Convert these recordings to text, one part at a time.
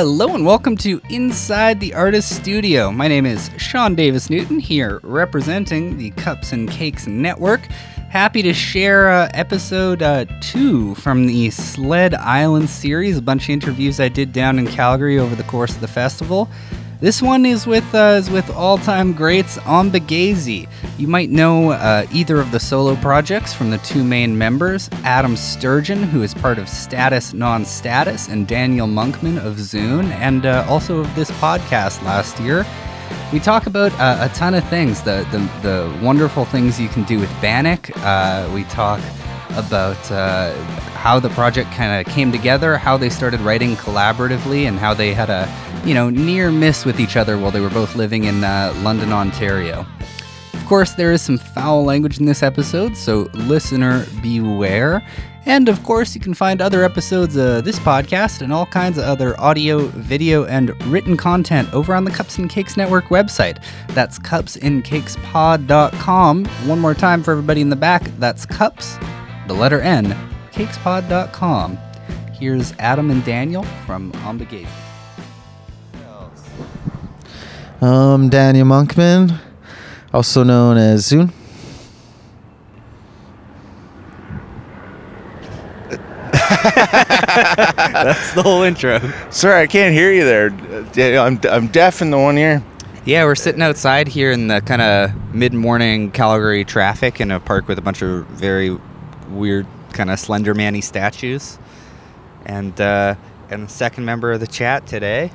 Hello and welcome to Inside the Artist Studio. My name is Sean Davis Newton here representing the Cups and Cakes Network. Happy to share uh, episode uh, two from the Sled Island series, a bunch of interviews I did down in Calgary over the course of the festival. This one is with uh, with all-time greats Ombiigizi. You might know uh, either of the solo projects from the two main members, Adam Sturgeon, who is part of Status Non-Status, and Daniel Monkman of Zoon, and uh, also of this podcast last year. We talk about uh, a ton of things, the, the the wonderful things you can do with Bannock. Uh, we talk about uh, how the project kind of came together, how they started writing collaboratively, and how they had a you know near miss with each other while they were both living in uh, London, Ontario. Of course, there is some foul language in this episode, so listener beware. And of course, you can find other episodes of this podcast and all kinds of other audio, video, and written content over on the Cups and Cakes Network website. That's cupsandcakespod.com. One more time for everybody in the back. That's cups, the letter N, cakespod.com. Here's Adam and Daniel from Ombiigizi. Um, Daniel Monkman, also known as Zoon. That's the whole intro. Sorry, I can't hear you there. Uh, I'm, I'm deaf in the one ear. Yeah, we're sitting outside here in the kind of mid-morning Calgary traffic in a park with a bunch of very weird kind of slender manny statues. And uh, and the second member of the chat today.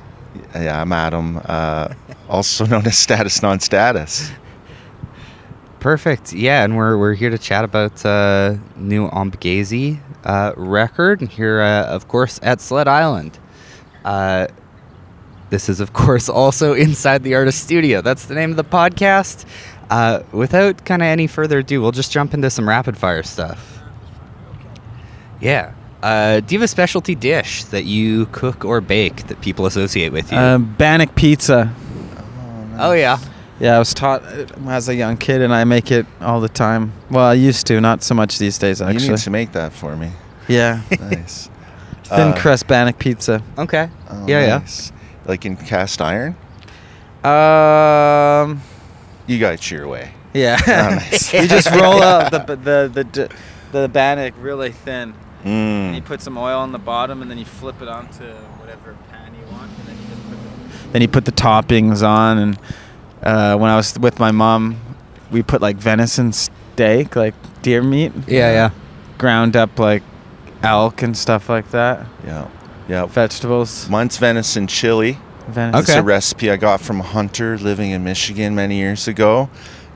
Yeah, I'm Adam, uh, also known as Status Non Status. Perfect. Yeah, and we're we're here to chat about uh, new Ombiigizi uh, record here, uh, of course, at Sled Island. Uh, this is, of course, also inside the artist studio. That's the name of the podcast. Uh, without kind of any further ado, we'll just jump into some rapid fire stuff. Yeah. Uh, do you have a specialty dish that you cook or bake that people associate with you? Um, Bannock Pizza. oh yeah. Yeah, I was taught uh, as a young kid, and I make it all the time. Well, I used to, not so much these days, actually. You actually. need to make that for me. Yeah, Nice. thin Uh, crust Bannock Pizza. Okay. Oh, yeah, nice. Like in cast iron? Um, You got it your way. yeah. Oh, nice. you just roll up the the the the, the Bannock really thin. And you Mm. put some oil on the bottom, and then you flip it onto whatever pan you want, and then you just put the, then you put the toppings on. And uh, when I was with my mom, we put like venison steak, like deer meat, Yeah, yeah. ground up like elk and stuff like that. Yeah. Yeah. Vegetables, Mine's venison chili. venison. It's a recipe I got from a hunter living in Michigan many years ago.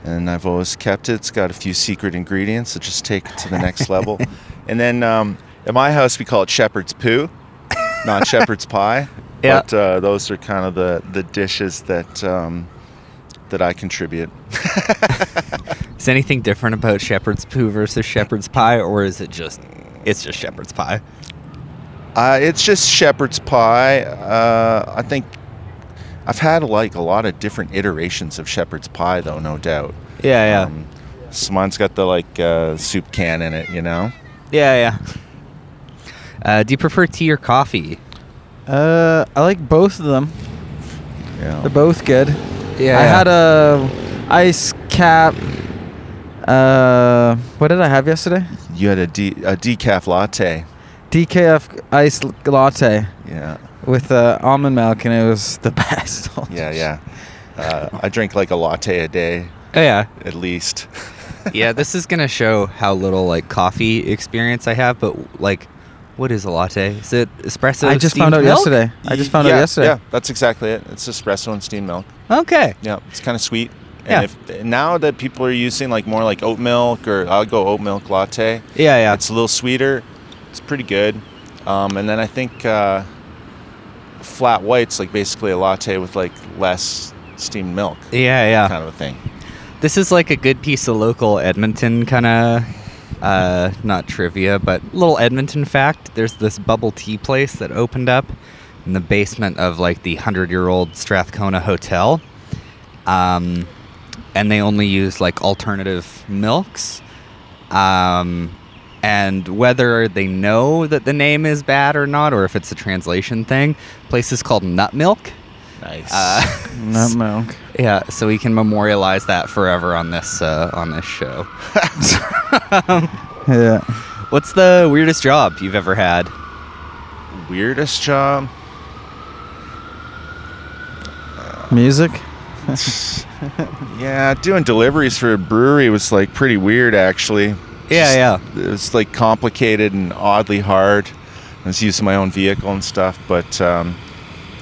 And I've always kept it. It's got a few secret ingredients that just take it to the next level. And then um, at my house, we call it shepherd's poo, not shepherd's pie. Yeah. But uh, those are kind of the, the dishes that um, that I contribute. Is anything different about shepherd's poo versus shepherd's pie, or is it just it's just shepherd's pie? Uh, it's just shepherd's pie. Uh, I think I've had like a lot of different iterations of shepherd's pie, though, no doubt. Yeah, yeah, Um, so mine's got the like uh, soup can in it, you know. Yeah, yeah. Uh, do you prefer tea or coffee? Uh, I like both of them. Yeah. They're both good. Yeah, I had a ice cap. Uh, what did I have yesterday? You had a, de- a decaf latte. DKF ice latte Yeah. with uh, almond milk, and it was the best. Yeah, yeah. Uh, I drink like a latte a day Oh yeah, at least. yeah. This is gonna show how little like coffee experience I have, but like, what is a latte? Is it espresso? I just found out milk? yesterday. I just found yeah, out yesterday. Yeah, that's exactly it. It's espresso and steamed milk. Okay. Yeah, it's kind of sweet. And Yeah. if now that people are using like more like oat milk or I'll go oat milk latte. Yeah, yeah. It's a little sweeter. It's pretty good. Um, and then I think uh, flat white's like basically a latte with like less steamed milk yeah, yeah. kind of a thing. This is like a good piece of local Edmonton kind of, uh, not trivia, but little Edmonton fact. There's this bubble tea place that opened up in the basement of like the hundred year old Strathcona Hotel. Um, and they only use like alternative milks. Um, and whether they know that the name is bad or not, or if it's a translation thing. Place is called Nut Milk. Nice. Uh, Nut milk. Yeah, so we can memorialize that forever on this uh, on this show. Yeah. What's the weirdest job you've ever had? Weirdest job? Music. Yeah, doing deliveries for a brewery was like pretty weird actually. Yeah, yeah. It was like complicated and oddly hard. I was using my own vehicle and stuff, but um,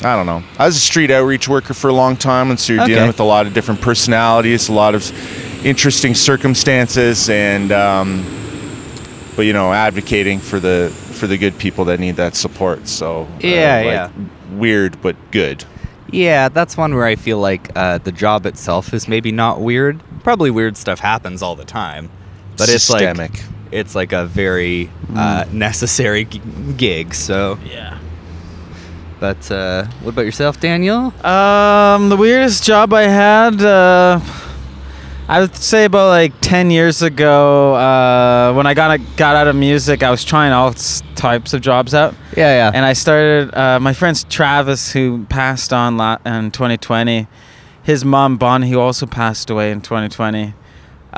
I don't know. I was a street outreach worker for a long time, and so you're Okay. dealing with a lot of different personalities, a lot of interesting circumstances, and um, but you know, advocating for the for the good people that need that support. So uh, Yeah, like, yeah. weird but good. Yeah, that's one where I feel like uh, the job itself is maybe not weird. Probably weird stuff happens all the time, but it's like it's like a very uh, necessary g- gig. So, Yeah. But uh, what about yourself, Daniel? Um, the weirdest job I had, uh, I would say about like ten years ago. Uh, when I got got out of music, I was trying all types of jobs out, Yeah, yeah. and I started. Uh, my friend Travis, who passed on in 2020, his mom Bonnie, who also passed away in 2020.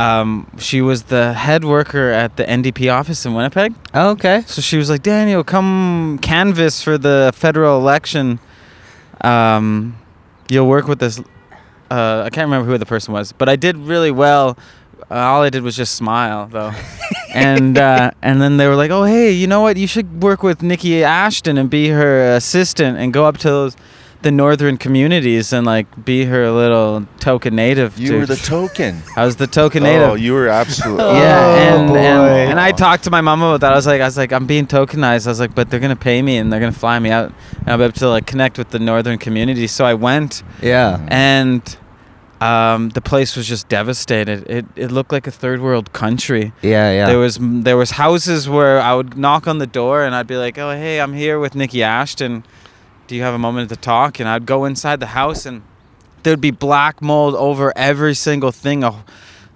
Um, she was the head worker at the NDP office in Winnipeg. oh, okay. So she was like, Daniel, come canvass for the federal election. Um, you'll work with this. Uh, I can't remember who the person was, but I did really well. Uh, all I did was just smile, though. and uh, and then they were like, "Oh, hey, you know what? You should work with Niki Ashton and be her assistant and go up to those, the northern communities and like be her little token native." You to- were the token. I was the token native. Oh, you were absolutely. Yeah, Oh, and, boy. and and I talked to my mom about that. I was like, I was like, I'm being tokenized. I was like, but they're gonna pay me and they're gonna fly me out, and I'll be able to like connect with the northern community. So I went, Yeah. and um, the place was just devastated. It it looked like a third world country. Yeah, yeah. There was there was houses where I would knock on the door and I'd be like, oh hey, I'm here with Niki Ashton. Do you have a moment to talk? And I'd go inside the house and there'd be black mold over every single thing, a,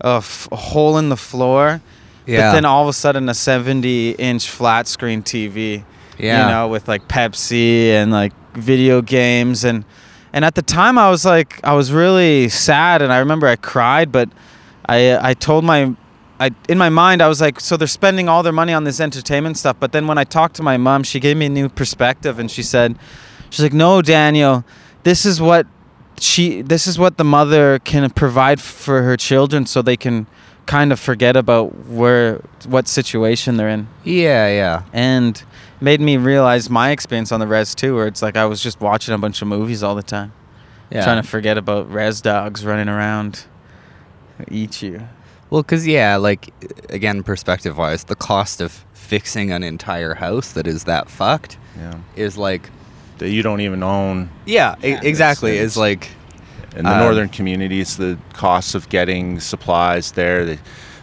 a, f- a hole in the floor. yeah. But then all of a sudden, a 70 inch flat screen TV, yeah. you know, with like Pepsi and like video games. And, and at the time, I was like, I was really sad. And I remember I cried, but I, I told my, I, in my mind, I was like, so they're spending all their money on this entertainment stuff. But then when I talked to my mom, she gave me a new perspective and she said, she's like, no, Daniel, this is what she, this is what the mother can provide for her children so they can kind of forget about where, what situation they're in. yeah, yeah. And made me realize my experience on the res too, where it's like I was just watching a bunch of movies all the time, Yeah. trying to forget about res dogs running around, eat you. Well, because, yeah, like, again, perspective wise, the cost of fixing an entire house that is that fucked Yeah. is like. That you don't even own. Yeah, e- Yeah. exactly. It's- Is like. In the Um, northern communities, the costs of getting supplies there, the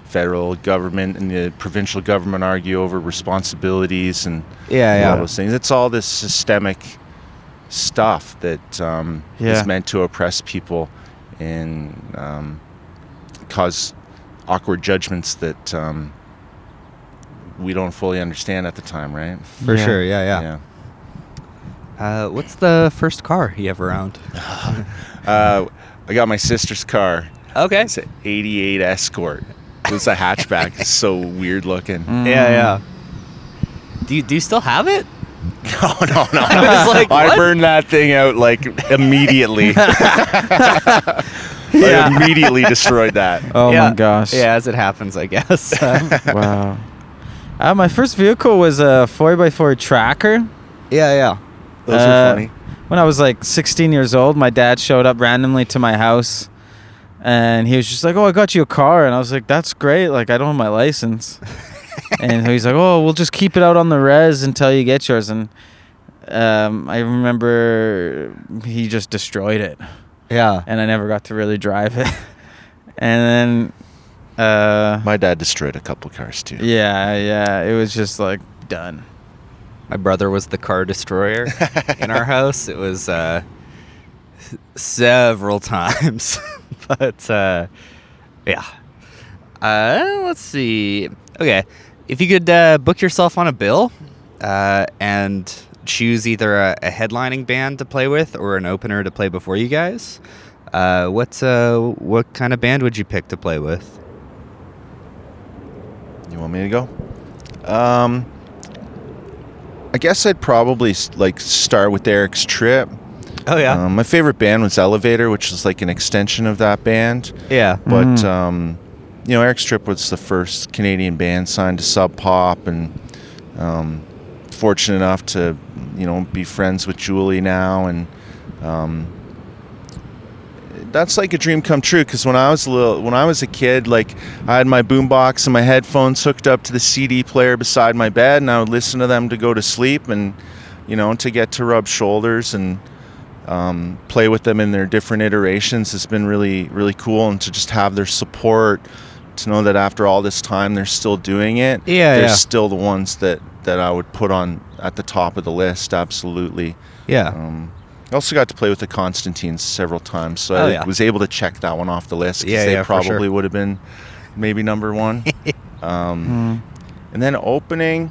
federal government and the provincial government argue over responsibilities and Yeah, all yeah. those things. It's all this systemic stuff that um, Yeah. is meant to oppress people and um, cause awkward judgments that um, we don't fully understand at the time, right? For Yeah. sure, yeah, yeah. Uh, what's the first car you ever owned? Uh, I got my sister's car. Okay. It's an 88 Escort. It's a hatchback. it's so weird looking. Mm. Yeah, yeah. Do you, do you still have it? No, no, no. I was like, I burned that thing out like immediately. I Yeah. immediately destroyed that. Oh Yeah. my gosh. Yeah, as it happens, I guess. Uh, wow. Uh, my first vehicle was a 4x4 tracker. yeah, yeah. Those Uh, are funny. When I was like 16 years old, my dad showed up randomly to my house and he was just like, Oh, I got you a car. And I was like, That's great. Like, I don't have my license. and he's like, Oh, we'll just keep it out on the res until you get yours. And um, I remember he just destroyed it Yeah. and I never got to really drive it. and then, uh, My dad destroyed a couple cars too. yeah, yeah, it was just like done. My brother was the car destroyer in our house. It was uh, several times, but uh, yeah. Uh, let's see. Okay, if you could uh, book yourself on a bill uh, and choose either a, a headlining band to play with or an opener to play before you guys, uh, what's uh, what kind of band would you pick to play with? You want me to go? Um, I guess I'd probably like start with Eric's Trip. Oh yeah, Um, my favorite band was Elevator, which is like an extension of that band. yeah, But Mm. um, you know, Eric's Trip was the first Canadian band signed to Sub Pop, and um, fortunate enough to you know be friends with Julie now, and um, that's like a dream come true. Because when I was a little, when I was a kid, like I had my boombox and my headphones hooked up to the CD player beside my bed, and I would listen to them to go to sleep, and you know, to get to rub shoulders and um, play with them in their different iterations has been really really cool and to just have their support to know that after all this time they're still doing it Yeah, they're yeah. still the ones that that i would put on at the top of the list absolutely yeah. um, i also got to play with the constantines several times so Oh, i yeah. was able to check that one off the list because Yeah, they yeah, for sure. probably would have been maybe number one um, Mm. and then opening,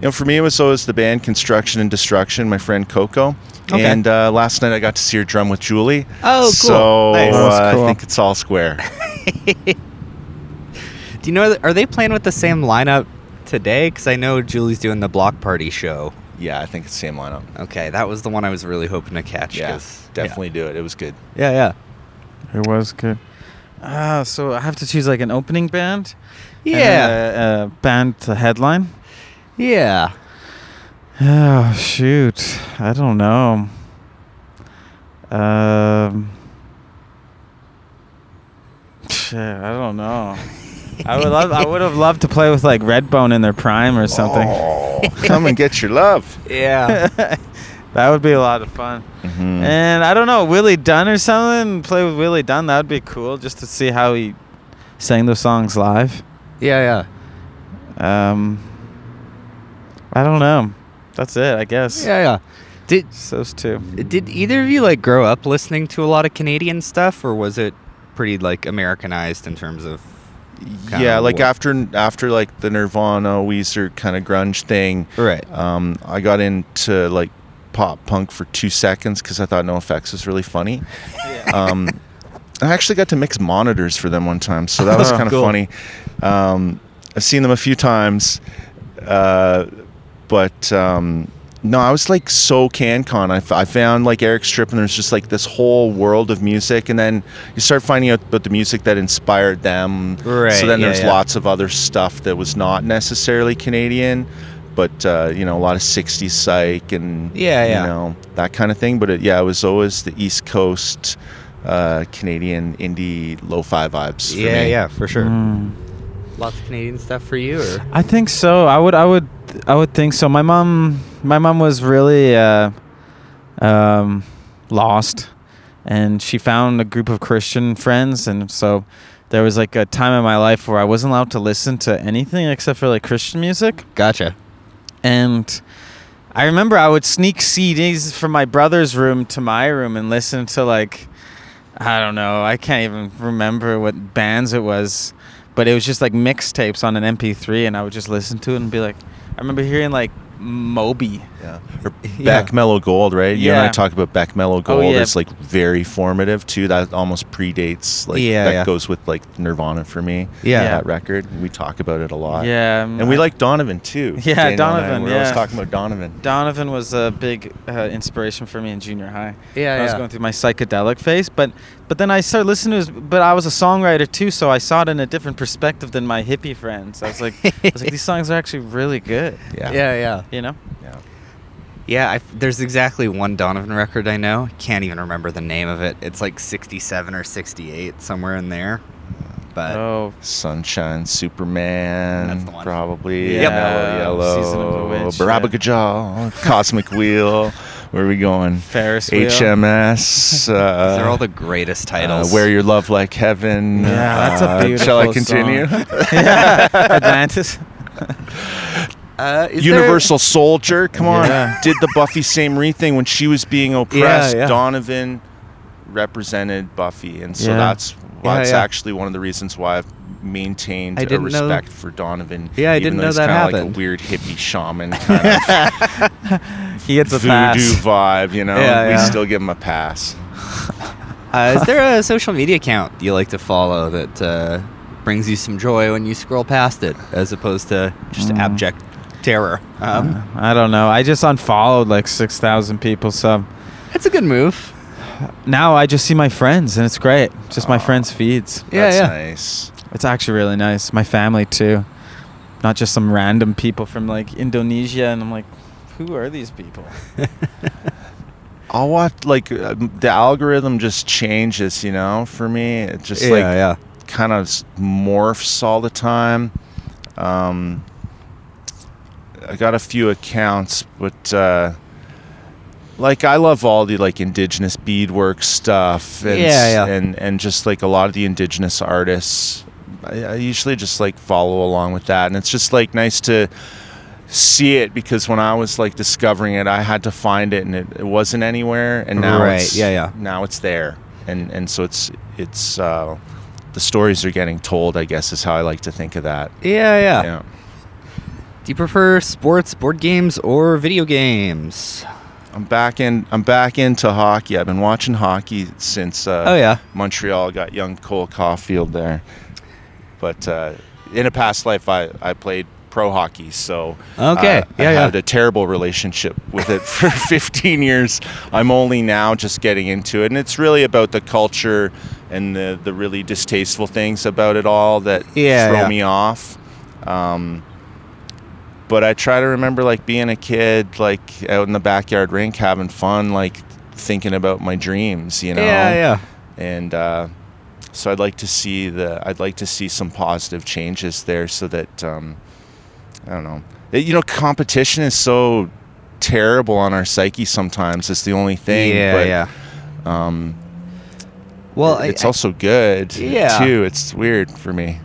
you know, for me it was always the band Construction and Destruction. My friend Coco, Okay. and uh, last night I got to see her drum with Julie. Oh, cool. So Nice. Uh, cool. I think it's all square. Do you know? Are they playing with the same lineup today? Because I know Julie's doing the block party show. Yeah, I think it's the same lineup. Okay, that was the one I was really hoping to catch. Yeah, 'cause- definitely do it. It was good. Yeah, yeah, It was good. Ah, so I have to choose like an opening band. yeah, a, a band to headline. yeah. Oh shoot, I don't know. Um, shit, I don't know. I would love. I would have loved to play with like Redbone in their prime or something. Oh, come and get your love. Yeah. that would be a lot of fun. Mhm. And I don't know, Willie Dunn or something. Play with Willie Dunn. That would be cool, just to see how he sang those songs live. yeah, yeah. Um, I don't know. That's it, I guess. Yeah, yeah. Did Just those two. did either of you like grow up listening to a lot of Canadian stuff, or was it pretty like Americanized in terms of? Kinda yeah, like what- after after like the Nirvana, Weezer kind of grunge thing, Right. um, I got into like pop punk for two seconds because I thought NOFX was really funny. um, I actually got to mix monitors for them one time, so that was Oh, kind of cool. funny. Um, I've seen them a few times, uh, but um, no, I was like so CanCon. I, f- I found like Eric's Trip, and there's just like this whole world of music, and then you start finding out about the music that inspired them. Right, So then yeah, there's yeah. lots of other stuff that was not necessarily Canadian. But uh, you know, a lot of '60s psych and Yeah, yeah. you know that kind of thing. But it, yeah, it was always the East Coast uh, Canadian indie lo-fi vibes. For yeah, me. yeah, for sure. Mm. Lots of Canadian stuff for you, or? I think so. I would. I would. I would think so. My mom. My mom was really uh, um, lost, and she found a group of Christian friends, and so there was like a time in my life where I wasn't allowed to listen to anything except for like Christian music, Gotcha. and. I remember I would sneak CDs from my brother's room to my room and listen to like I don't know, I can't even remember what bands it was, but it was just like mixtapes on an MP3 and I would just listen to it and be like I remember hearing like Moby. Yeah. Or Yeah. Beck Mellow Gold, right? You and I Yeah. talked about Beck Mellow Oh, Gold. yeah. It's like very formative too. That almost predates like Yeah, that yeah. goes with like Nirvana for me. Yeah. That record. We talk about it a lot. Yeah. um, And we like Donovan too. Yeah, and Donovan, We're always talking about Donovan. Donovan was a big uh, inspiration for me in junior high. Yeah, I was going through my psychedelic phase, but but then I started listening to his. But I was a songwriter too, so I saw it in a different perspective than my hippie friends. I was like, I was like, these songs are actually really good. Yeah. Yeah, yeah. You know? Yeah. Yeah, I, there's exactly one Donovan record I know. Can't even remember the name of it. It's like 67 or 68, somewhere in there. But oh, Sunshine Superman. That's the one. probably. Yep. Yellow Season of the Yellow. Witch, Barabajagal. Cosmic Wheel. Where are we going? Ferris wheel. HMS. Uh, these are all the greatest uh, titles. Wear Your Love Like Heaven. Yeah, that's a Uh, beautiful Shall I continue? yeah, Atlantis. uh, is Universal Soldier. Come on. Yeah. Did the Buffy Sainte-Marie thing when she was being oppressed. yeah. Donovan represented Buffy, and so Yeah. that's Yeah, that's yeah. actually one of the reasons why I've maintained I a didn't know- respect for Donovan. Yeah, I didn't know he's that kinda Like a weird hippie shaman kind of He gets a voodoo pass. vibe. You know, Yeah, we yeah. still give him a pass. Uh, is there a social media account you like to follow that uh, brings you some joy when you scroll past it, as opposed to just Mm. abject terror? Um, I don't know. I just unfollowed like six thousand people, so it's a good move. Now I just see my friends, and it's great. Just my Aw. friends' feeds. Yeah, That's yeah. nice. It's actually really nice. My family too, not just some random people from like Indonesia, and I'm like, who are these people? I'll watch like uh, the algorithm just changes. You know, for me, it just yeah, like yeah. kind of morphs all the time. Um, I got a few accounts, but uh, like I love all the like indigenous beadwork stuff, and Yeah, yeah. and and just like a lot of the indigenous artists. I, I usually just like follow along with that, and it's just like nice to see it because when I was like discovering it, I had to find it, and it, it wasn't anywhere, and now Right, it's yeah, yeah. now it's there, and and so it's it's uh, the stories are getting told. I guess is how I like to think of that. Yeah, yeah. Yeah. Do you prefer sports, board games, or video games? I'm back in. I'm back into hockey. I've been watching hockey since uh, oh yeah. Montreal got young Cole Caufield there. But uh, in a past life, I, I played pro hockey, so Okay. uh, I Yeah, yeah. had a terrible relationship with it for 15 years. I'm only now just getting into it, and it's really about the culture and the the really distasteful things about it all that Yeah, throw yeah. me off. Um, but I try to remember like being a kid, like out in the backyard rink having fun, like thinking about my dreams, you know. Yeah, yeah. And uh, so I'd like to see the I'd like to see some positive changes there, so that um, I don't know. It- you know, competition is so terrible on our psyche sometimes. It's the only thing. yeah, but, yeah. Um, Well, it's I- also good Yeah. too. It's weird for me.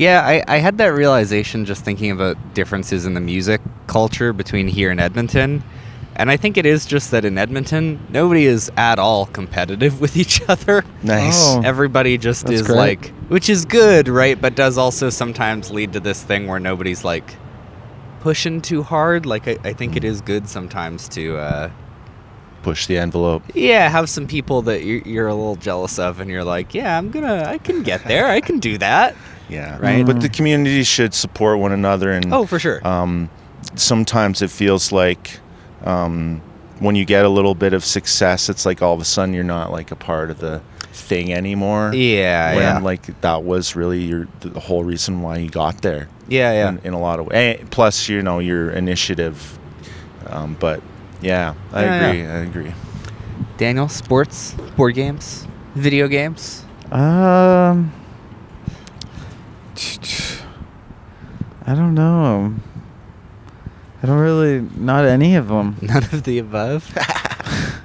Yeah, I, I had that realization just thinking about differences in the music culture between here and Edmonton. And I think it is just that in Edmonton, nobody is at all competitive with each other. Nice. Oh. Everybody just is great. like, which is good, right? But does also sometimes lead to this thing where nobody's like pushing too hard. Like, I, I think it is good sometimes to, uh, Push the envelope. yeah, have some people that you're, you're a little jealous of, and you're like, yeah, I'm gonna, I can get there, I can do that. Yeah. Right. But the community should support one another and Oh, for sure. um, sometimes it feels like um, when you get a little bit of success, it's like all of a sudden you're not like a part of the thing anymore. yeah, when yeah. like that was really your the whole reason why you got there. yeah, yeah. In, in a lot of ways. Plus, you know, your initiative. Um, but yeah, I Yeah, agree. I agree. Daniel, sports, board games, video games. Um, I don't know. I don't really, not any of them. None of the above.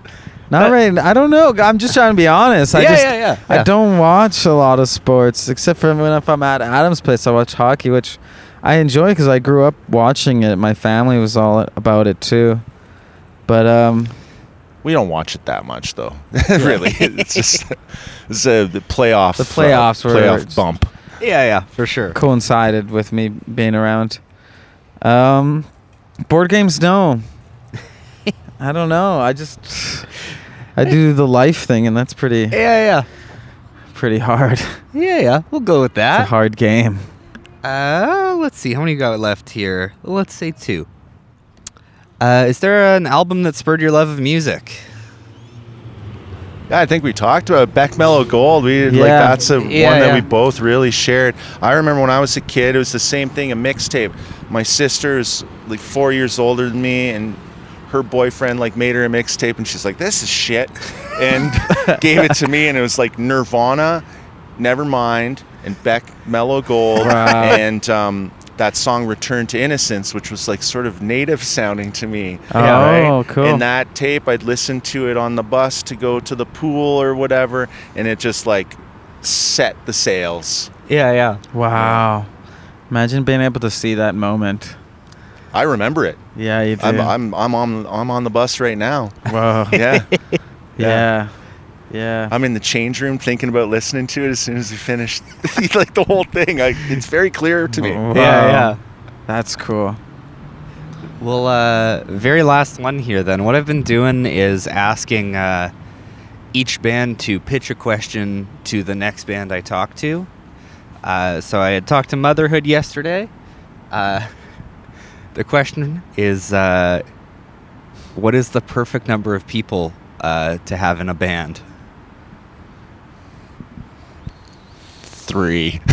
Not But- right. I don't know. I'm just trying to be honest. I Yeah, just, yeah, yeah, I don't watch a lot of sports except for when if I'm at Adam's place, I watch hockey, which I enjoy because I grew up watching it. My family was all about it too. But um, We don't watch it that much, though. really, it's just it's a the playoff. The playoffs uh, were- playoff bump. Yeah, yeah, for sure. coincided with me being around. Um, board games, no. I don't know. I just I do the life thing, and that's pretty Yeah, yeah. pretty hard. yeah, yeah. We'll go with that. It's a hard game. Uh, let's see. How many got left here? Let's say two. Uh, is there an album that spurred your love of music? Yeah, I think we talked about Beck Mellow Gold. We like that's a Yeah, one that yeah. we both really shared. I remember when I was a kid, it was the same thing. A mixtape. My sister's like four years older than me, and her boyfriend like made her a mixtape, and she's like, "This is shit," and gave it to me, and it was like Nirvana, Nevermind, and Beck Mellow Gold, Wow. and um, that song "Return to Innocence," which was like sort of native sounding to me. Oh, cool. And that tape, I'd listen to it on the bus to go to the pool or whatever, and it just like set the sails. Yeah, yeah. Wow. Imagine being able to see that moment. I remember it. Yeah, you do. I'm, I'm I'm on I'm on the bus right now. Whoa. Yeah. yeah. Yeah. I'm in the change room thinking about listening to it as soon as we finished like the whole thing. I, it's very clear to me. Wow. Yeah, yeah. That's cool. Well, uh, very last one here then. What I've been doing is asking uh, each band to pitch a question to the next band I talk to. Uh, so I had talked to Motherhood yesterday. Uh, the question is uh, What is the perfect number of people uh, to have in a band? Three.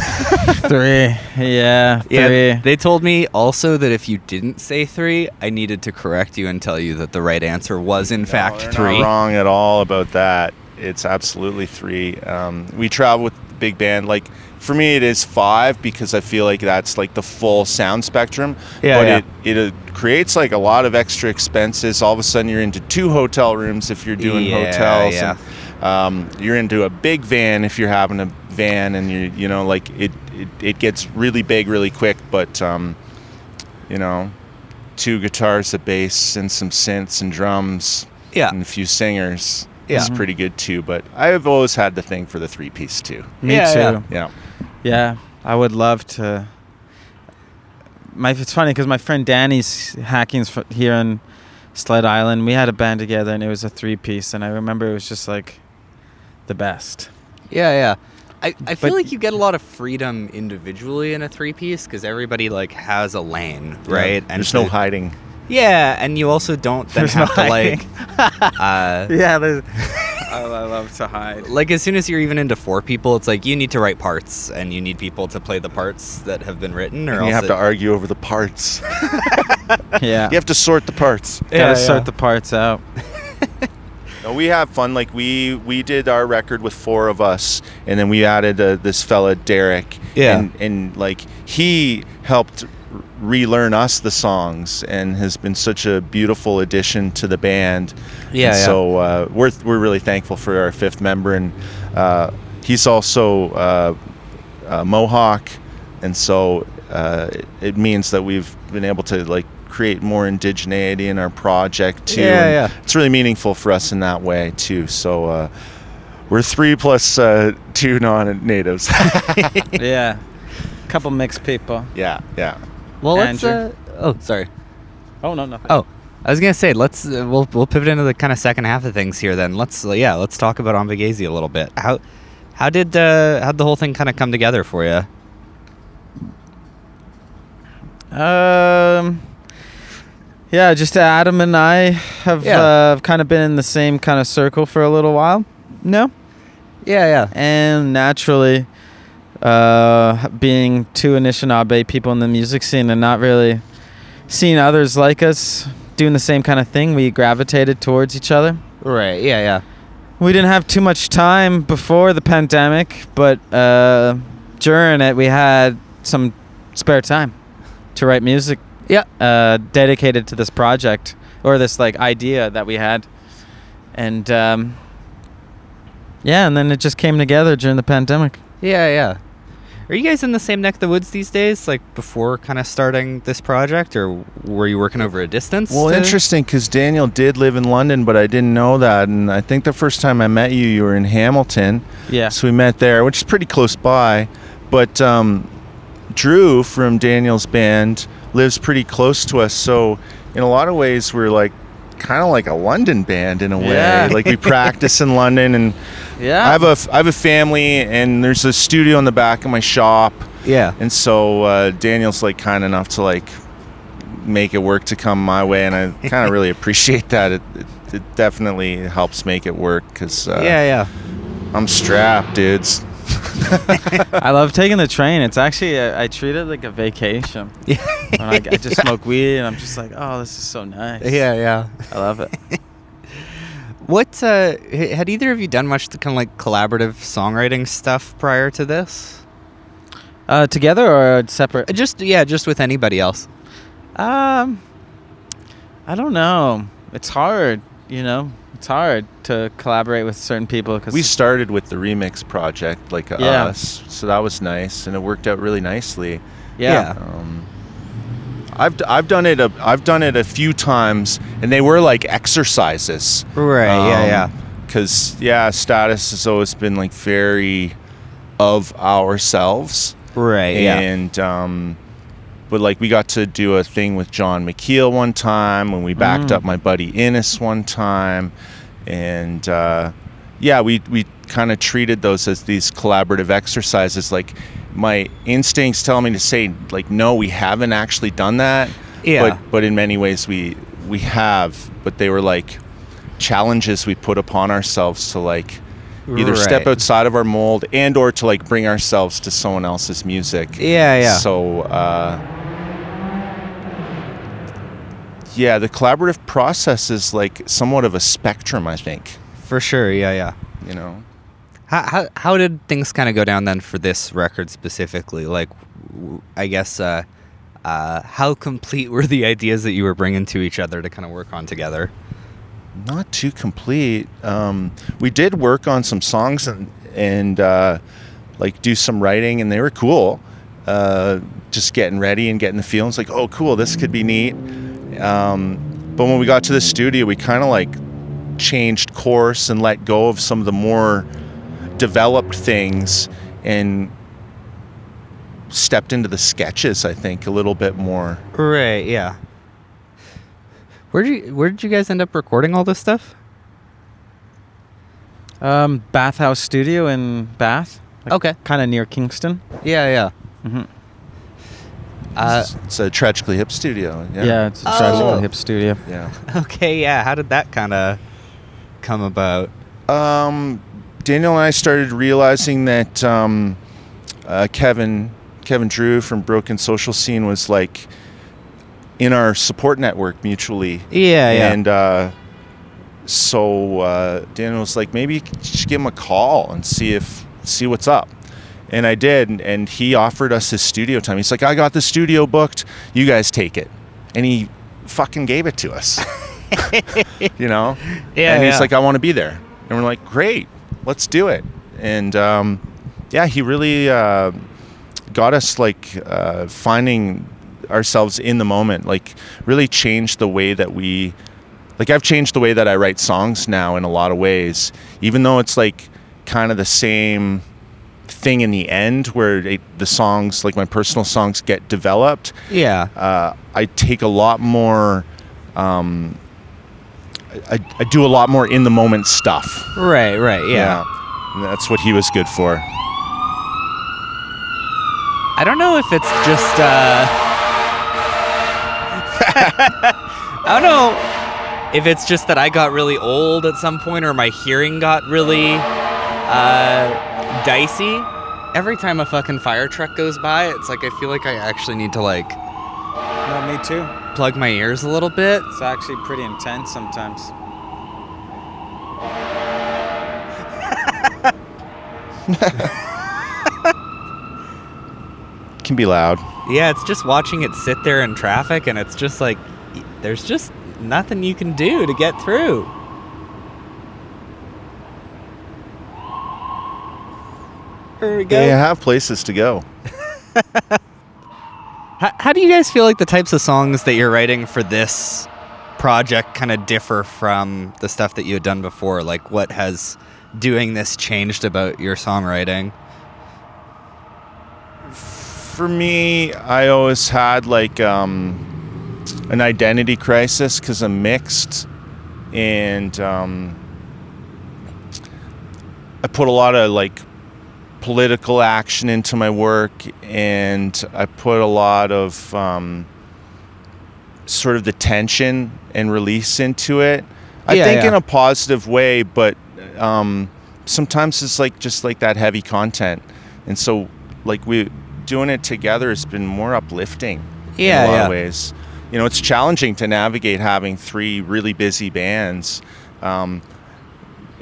Three. Yeah. Three. Yeah, they told me also that if you didn't say three, I needed to correct you and tell you that the right answer was in fact No, they're three. Not wrong at all about that. It's absolutely three. Um, we travel with the big band. Like for me, it is five because I feel like that's like the full sound spectrum. Yeah, but yeah. it it uh, creates like a lot of extra expenses. All of a sudden, you're into two hotel rooms if you're doing Yeah, hotels. yeah. And, um, you're into a big van if you're having a van, and you you know like it it, it gets really big really quick. But um, you know, two guitars, a bass, and some synths and drums Yeah. and a few singers Yeah. is pretty good too. But I have always had the thing for the three piece too. Me Yeah, too. yeah. Yeah. Yeah, I would love to. My it's funny because my friend Danny's hacking here in Sled Island. We had a band together and it was a three piece, and I remember it was just like the best. Yeah, yeah. I, I feel But- like you get a lot of freedom individually in a three piece because everybody like has a lane, right? And there's no to- hiding. Yeah, and you also don't then There's no have to like, uh, Yeah, there's. I, I love to hide. like as soon as you're even into four people, it's like you need to write parts and you need people to play the parts that have been written, or And else you have it- to argue over the parts. Yeah, you have to sort the parts. gotta Yeah, sort the parts out. No, we have fun. Like we we did our record with four of us, and then we added uh, this fella Derek. Yeah. And, and like he helped relearn us the songs, and has been such a beautiful addition to the band. Yeah, yeah. So uh, we're we're really thankful for our fifth member, and uh, he's also uh, uh, Mohawk, and so uh, it, it means that we've been able to like create more indigeneity in our project too. Yeah, and yeah. It's really meaningful for us in that way too. So uh, we're three plus uh, two non-natives. yeah, a couple mixed people. yeah, yeah. Well, let's. Uh, oh, sorry. Oh no, nothing. Oh, I was gonna say let's uh, we'll we'll pivot into the kind of second half of things here. Then let's uh, yeah let's talk about Ombiigizi a little bit. How how did uh, how'd the whole thing kind of come together for you? Um. Yeah, just Adam and I have Yeah. uh, kind of been in the same kind of circle for a little while. No, Yeah, yeah. and naturally, uh, being two Anishinaabe people in the music scene and not really seeing others like us doing the same kind of thing, we gravitated towards each other. Right. Yeah, yeah. We didn't have too much time before the pandemic, but uh, during it, we had some spare time to write music Yeah. uh, dedicated to this project or this like idea that we had, and um, yeah, and then it just came together during the pandemic. Yeah, yeah. Are you guys in the same neck of the woods these days, like before kind of starting this project, or were you working over a distance? Well, to- interesting because Daniel did live in London, but I didn't know that. And I think the first time I met you, you were in Hamilton. Yeah, So we met there, which is pretty close by. But um, Drew from Daniel's band lives pretty close to us. So in a lot of ways, we're like kind of like a London band in a way. Yeah. Like we practice in London, and yeah. I have a I have a family, and there's a studio in the back of my shop. Yeah. And so uh, Daniel's like kind enough to like make it work to come my way, and I kind of really appreciate that. It, it, it definitely helps make it work because uh, yeah, yeah. I'm strapped, dudes. I love taking the train. It's actually I I treat it like a vacation. Yeah. I, I just smoke weed and I'm just like, oh, this is so nice. Yeah, yeah. I love it. What uh, had either of you done much kind of like collaborative songwriting stuff prior to this? Uh, together or separate? Uh, Just yeah, just with anybody else. Um, I don't know. It's hard, you know. It's hard to collaborate with certain people because We started with the remix project, like uh, Yeah. us, so that was nice, and it worked out really nicely. yeah. Um, I've, I've done it a I've done it a few times, and they were like exercises. Right. yeah, yeah. because yeah, status has always been like very of ourselves, Right. and um, but like we got to do a thing with John McKeel one time when we backed Mm. up my buddy Innes one time, and uh, yeah, we we kind of treated those as these collaborative exercises. Like my instincts tell me to say like no, we haven't actually done that. Yeah. But but in many ways we we have, but they were like challenges we put upon ourselves to like either step outside of our mold and or to like bring ourselves to someone else's music. Yeah, yeah. So uh yeah, the collaborative process is like somewhat of a spectrum, I think. For sure. Yeah, yeah. You know, How, how, how did things kind of go down then for this record specifically? Like, I guess, uh, uh, how complete were the ideas that you were bringing to each other to kind of work on together? not too complete. Um, we did work on some songs and and uh, like do some writing, and they were cool. Uh, just getting ready and getting the feelings like, oh, cool, this could be neat. Um, but when we got to the studio, we kind of like changed course and let go of some of the more developed things and stepped into the sketches. I think a little bit more. Right. Yeah. Where did you Where did you guys end up recording all this stuff? Um, Bathhouse Studio in Bath. Okay. Kind of near Kingston. Yeah. Yeah. hmm Uh, it's, a tragically hip studio. Yeah. Yeah, it's a Oh. Tragically Hip Studio. Yeah. okay. Yeah. How did that kind of come about? Um, Daniel and I started realizing that um, uh, Kevin Kevin Drew from Broken Social Scene was like in our support network mutually, Yeah. Yeah. and uh, so uh, Daniel was like, maybe you just give him a call and see if see what's up. And I did, and- and he offered us his studio time. He's like, I got the studio booked. You guys take it, and he fucking gave it to us. you know, Yeah, and he's yeah. like, I want to be there, and we're like, great, let's do it. And um, yeah, he really uh, got us like uh, finding ourselves in the moment. Like, really changed the way that we. Like I've changed the way that I write songs now in a lot of ways, even though it's like kind of the same thing in the end where it, the songs like my personal songs get developed yeah. uh, I take a lot more. Um, I, I do a lot more in the moment stuff. Right. Right. Yeah. And that's what he was good for. I don't know if it's just. Uh, I don't know if it's just that I got really old at some point or my hearing got really uh, dicey. Every time a fucking fire truck goes by, it's like I feel like I actually need to like No, me too. plug my ears a little bit. It's actually pretty intense sometimes. Can be loud. Yeah, it's just watching it sit there in traffic, and it's just like y- there's just nothing you can do to get through. Here we go. They have places to go. How, how do you guys feel like the types of songs that you're writing for this project kind of differ from the stuff that you had done before? Like, what has doing this changed about your songwriting? For me, I always had like um, an identity crisis because I'm mixed, and um, I put a lot of like political action into my work, and I put a lot of um, sort of the tension and release into it. I Yeah, think yeah. in a positive way, but um, sometimes it's like just like that heavy content, and so like we doing it together has been more uplifting Yeah, in a lot yeah. of ways. You know, it's challenging to navigate having three really busy bands. Um,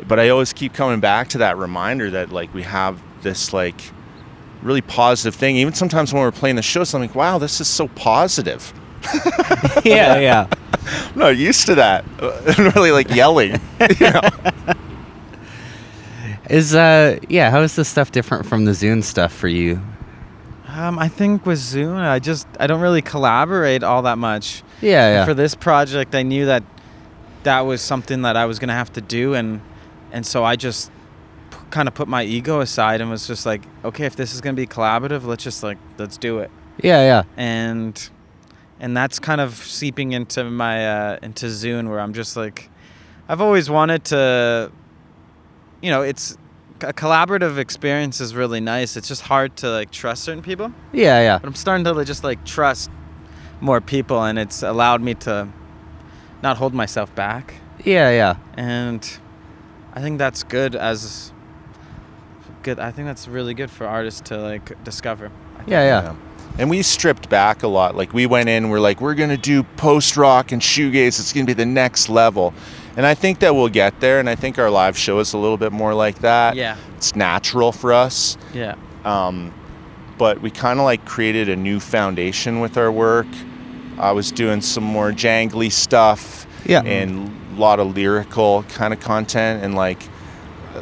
but I always keep coming back to that reminder that like we have this like really positive thing. Even sometimes when we're playing the shows, I'm like, wow, this is so positive. yeah, yeah. I'm not used to that. I'm really like yelling. you know? Is uh, yeah. How is this stuff different from the Zoon stuff for you? Um, I think with Zoon, I just I don't really collaborate all that much. Yeah, For this project, I knew that that was something that I was gonna have to do, and and so I just p- kind of put my ego aside and was just like, okay, if this is gonna be collaborative, let's just like let's do it. Yeah, yeah. And and that's kind of seeping into my uh, into Zoon where I'm just like, I've always wanted to, you know, it's a collaborative experience is really nice. It's just hard to like trust certain people, Yeah, yeah. but I'm starting to just like trust more people, and it's allowed me to not hold myself back, Yeah, yeah. and I think that's good as good. I think that's really good for artists to like discover. Yeah, yeah. And we stripped back a lot. Like we went in, we're like, we're gonna do post rock and shoegaze. It's gonna be the next level. And I think that we'll get there. And I think our live show is a little bit more like that. Yeah, It's natural for us. yeah, Um, but we kind of like created a new foundation with our work. I was doing some more jangly stuff Yeah. and a lot of lyrical kind of content and like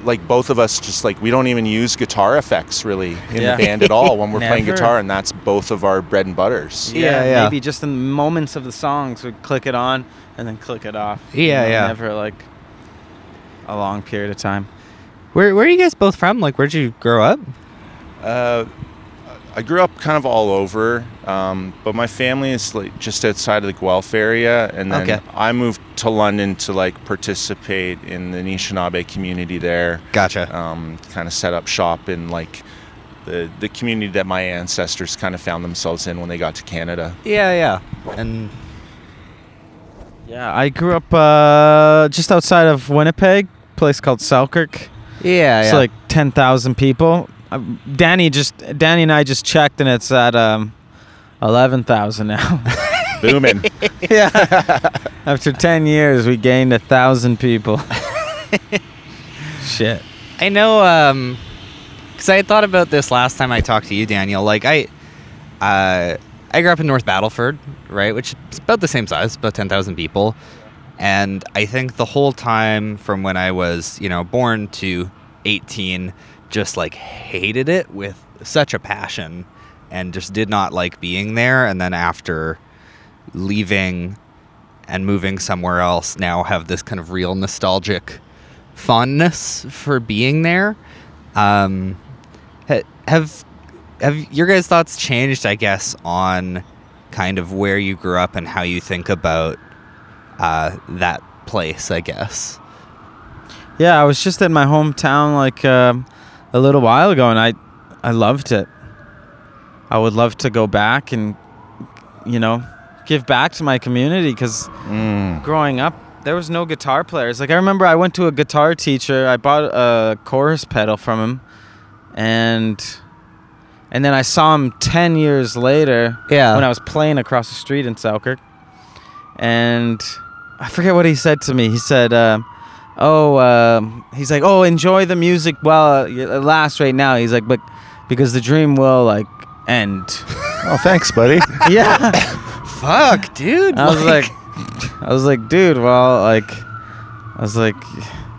like both of us just like we don't even use guitar effects really in Yeah. the band at all when we're playing guitar and that's both of our bread and butters. Yeah, yeah. Maybe just in the moments of the songs, we click it on and then click it off. Yeah, yeah. Never like a long period of time. Where where are you guys both from? Like where'd you grow up? Uh, I grew up kind of all over, um, but my family is like just outside of the Guelph area, and then Okay. I moved to London to like participate in the Anishinaabe community there. Gotcha. Um, kind of set up shop in like the the community that my ancestors kind of found themselves in when they got to Canada. Yeah, yeah. And Yeah, I grew up uh, just outside of Winnipeg, place called Selkirk. yeah, It's yeah. like ten thousand people. Uh, Danny just Danny and I just checked, and it's at um, eleven thousand now. Booming. yeah. After ten years, we gained a thousand people. Shit. I know, um, because I had thought about this last time I talked to you, Daniel. Like, I, uh, I grew up in North Battleford, right, which is about the same size, about ten thousand people, and I think the whole time from when I was, you know, born to eighteen, just like hated it with such a passion, and just did not like being there. And then after leaving and moving somewhere else, now have this kind of real nostalgic fondness for being there. Um, have have your guys' thoughts changed? I guess on kind of where you grew up and how you think about uh, that place. I guess. Yeah, I was just in my hometown like um, a little while ago, and I, I loved it. I would love to go back and, you know, give back to my community because Mm. growing up there was no guitar players. Like I remember I went to a guitar teacher. I bought a chorus pedal from him, and and then I saw him ten years later Yeah. when I was playing across the street in Selkirk, and I forget what he said to me. He said, um, "Oh, um he's like, oh, enjoy the music while it lasts right now." He's like, but because the dream will like end. Oh, thanks, buddy. yeah. Fuck, dude. I was like, I was like, dude, well, like, I was like,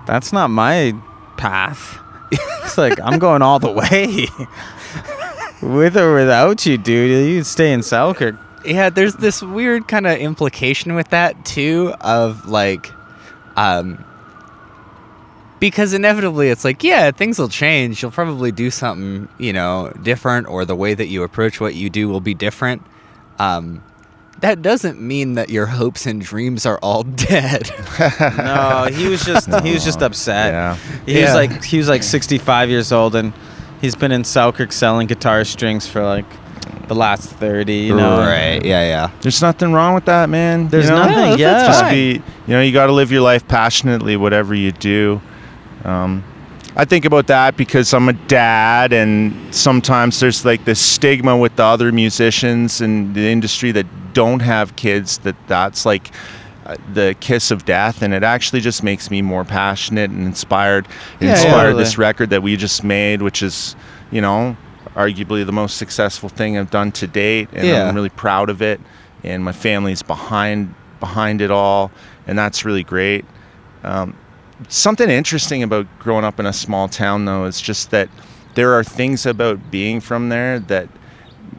that's not my path. It's like I'm going all the way, with or without you, dude. You stay in Selkirk. yeah there's this weird kind of implication with that too of like um because inevitably it's like yeah things will change you'll probably do something you know different or the way that you approach what you do will be different um that doesn't mean that your hopes and dreams are all dead No, he was just he was just upset. Yeah. He was like he was like 65 years old and he's been in Selkirk selling guitar strings for like the last 30. You know, right yeah yeah There's nothing wrong with that, man. There's you know? nothing. No, yeah, just be you know you got to live your life passionately whatever you do um, i think about that because i'm a dad and sometimes there's like this stigma with the other musicians in the industry that don't have kids that that's like uh, the kiss of death. And it actually just makes me more passionate and inspired it Yeah, inspired yeah. this record that we just made which is you know arguably the most successful thing i've done to date. And Yeah. i'm really proud of it. And my family's behind behind it all. And that's really great. Um, something interesting about growing up in a small town though is just that there are things about being from there that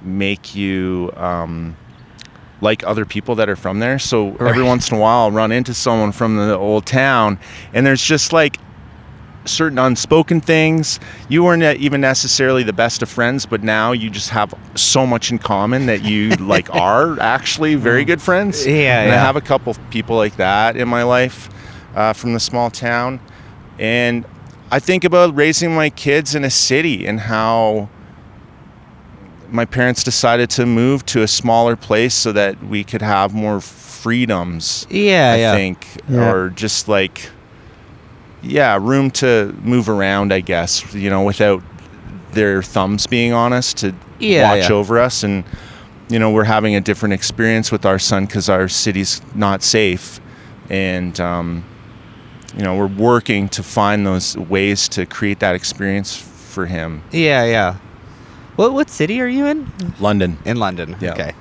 make you um, like other people that are from there. So every once in a while i'll run into someone from the old town and there's just like certain unspoken things. You weren't even necessarily the best of friends, but now you just have so much in common that you like are actually very good friends. Yeah, and I have a couple people like that in my life uh, from the small town, and I think about raising my kids in a city and how my parents decided to move to a smaller place so that we could have more freedoms. Yeah, I yeah. think, Yeah. or just like, yeah, room to move around. I guess you know, without their thumbs being on us to Yeah, watch yeah. over us, and you know, we're having a different experience with our son because our city's not safe, and um, you know, we're working to find those ways to create that experience for him. Yeah, yeah. What what city are you in? London. In London. Yeah. Okay.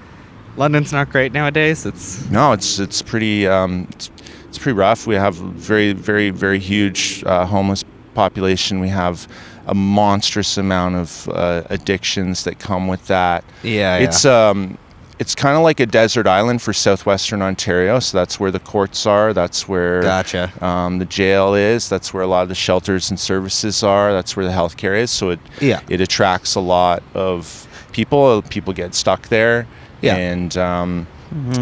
London's not great nowadays. It's No, it's it's pretty um, it's, it's pretty rough. We have very very very huge uh, homeless population. We have a monstrous amount of uh, addictions that come with that. yeah, yeah. It's um it's kind of like a desert island for southwestern Ontario. So that's where the courts are. That's where gotcha. um, the jail is. That's where a lot of the shelters and services are. That's where the healthcare is. So it Yeah. it attracts a lot of people. People get stuck there. Yeah. And um,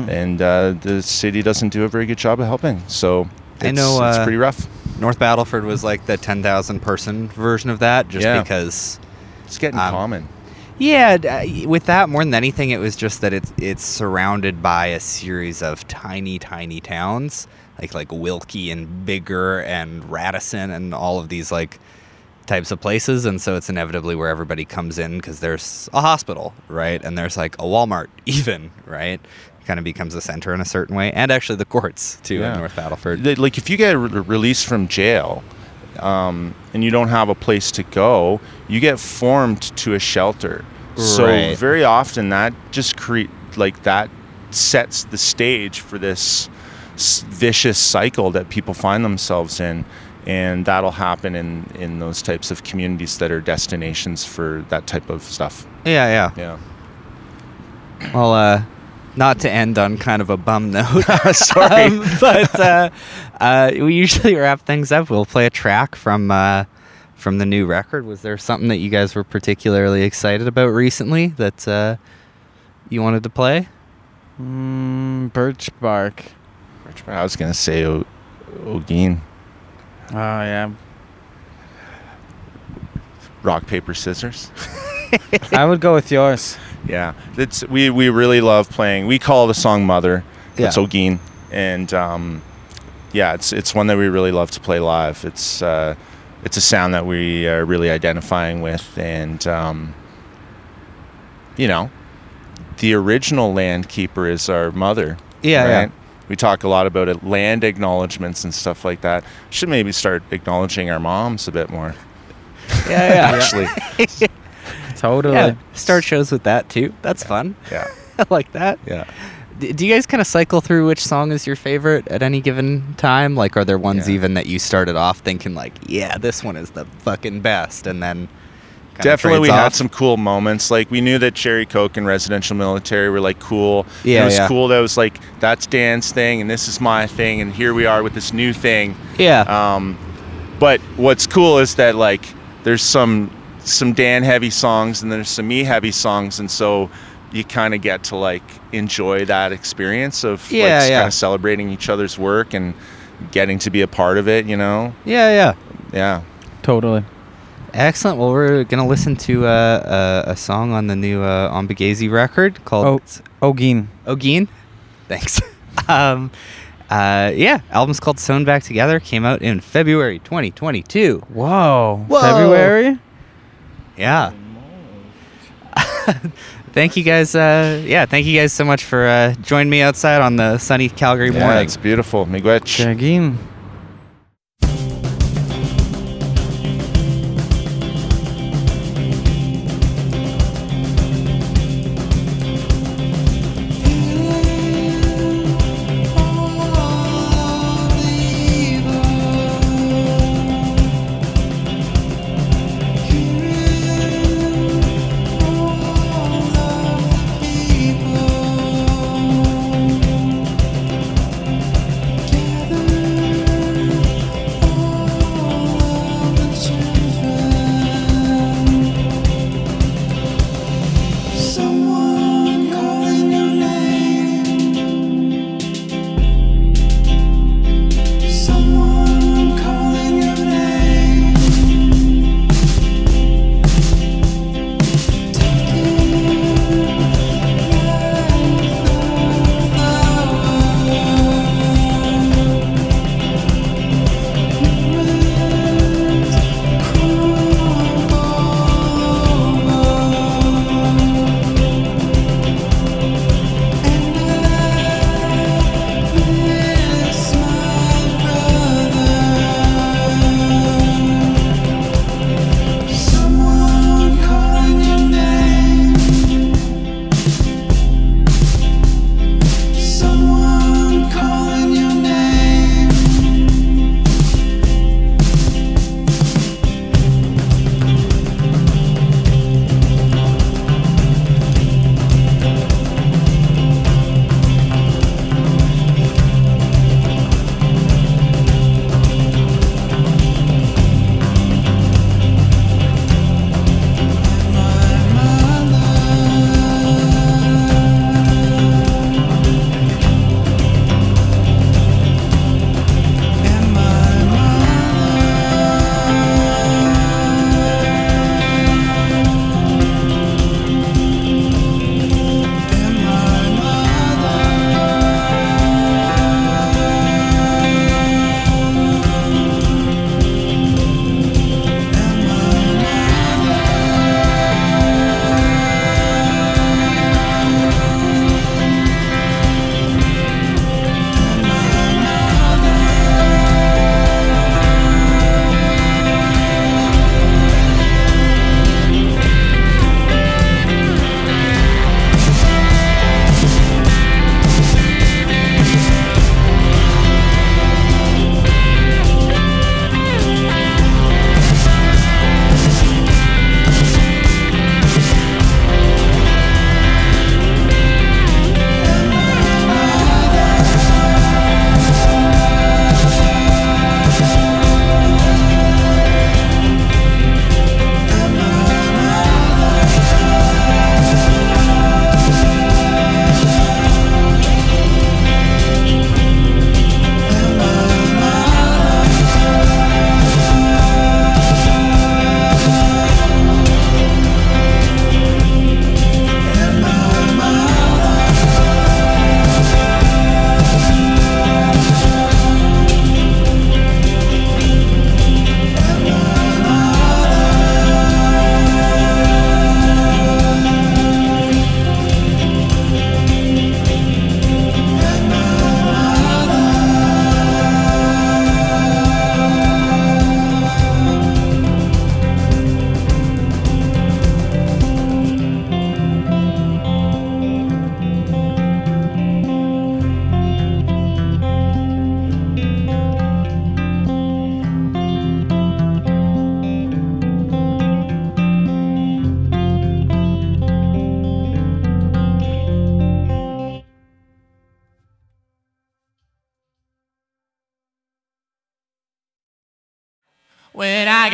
and uh, the city doesn't do a very good job of helping. So I it's, know, it's uh, pretty rough. North Battleford was like the 10,000 person version of that just Yeah. because It's getting um, common. Yeah, uh, with that more than anything, it was just that it's it's surrounded by a series of tiny, tiny towns like like Wilkie and Biggar and Radisson and all of these like types of places, and so it's inevitably where everybody comes in because there's a hospital, right, and there's like a Walmart even, right. Kind of becomes a center in a certain way, and actually the courts too Yeah. in North Battleford. Like if you get re- released from jail um, and you don't have a place to go, you get formed to a shelter. So very often that just create like that sets the stage for this s- vicious cycle that people find themselves in. And that'll happen in, in those types of communities that are destinations for that type of stuff. yeah, yeah. Yeah. Well, uh, not to end on kind of a bum note. Sorry. Um, but uh, uh, we usually wrap things up. We'll play a track from uh, from the new record. Was there something that you guys were particularly excited about recently that uh, you wanted to play? Mm, birch bark. I was going to say o- Ogeen. Oh yeah. Rock, paper, scissors. I would go with yours. Yeah, it's we we really love playing. We call the song "Mother." It's Yeah. Ogeen, and um, yeah, it's it's one that we really love to play live. It's uh, it's a sound that we are really identifying with, and um, you know, the original land keeper is our mother. Yeah, yeah. We talk a lot about it, land acknowledgments and stuff like that. Should maybe start acknowledging our moms a bit more. Yeah, Actually, Totally. yeah. Start shows with that too. That's fun. yeah, I like that. yeah. D- do you guys kind of cycle through which song is your favorite at any given time? Like, are there ones Yeah. even that you started off thinking like, yeah, this one is the fucking best, and then Definitely, we trades had some cool moments. Like we knew that Cherry Coke and Residential Military were like cool. And Yeah, it was yeah. cool that was like that's Dan's thing and this is my thing, and here we are with this new thing. Yeah. Um, but what's cool is that like there's some some Dan heavy songs and there's some me heavy songs, and so you kind of get to like enjoy that experience of Yeah, like yeah. kind of celebrating each other's work and getting to be a part of it. You know? yeah, yeah. Yeah. Totally. Excellent. Well, we're gonna listen to uh, a, a song on the new uh, Ombiigizi record called Oh, Ogeen. Ogeen. Thanks. um, uh, yeah, album's called Sewn Back Together. Came out in February 2022. Whoa. Whoa. February. Yeah. thank you guys. Uh, yeah, thank you guys so much for uh, joining me outside on the sunny Calgary Yeah, morning. it's beautiful. Miigwech. Ogeen.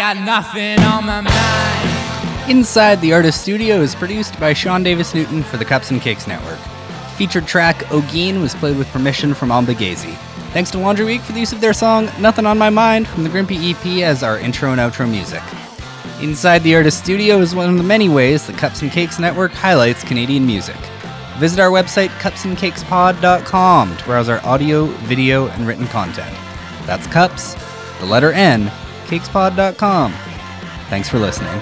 Got nothing on my mind. Inside the Artist Studio is produced by Sean Davis Newton for the Cups and Cakes Network. Featured track Ogeen was played with permission from Ombiigizi. Thanks to Laundry Week for the use of their song Nothing on My Mind from the Grimpy EP as our intro and outro music. Inside the Artist Studio is one of the many ways the Cups and Cakes Network highlights Canadian music. Visit our website, cupsandcakespod.com, to browse our audio, video, and written content. That's cups, the letter N, cakespod.com. Thanks for listening.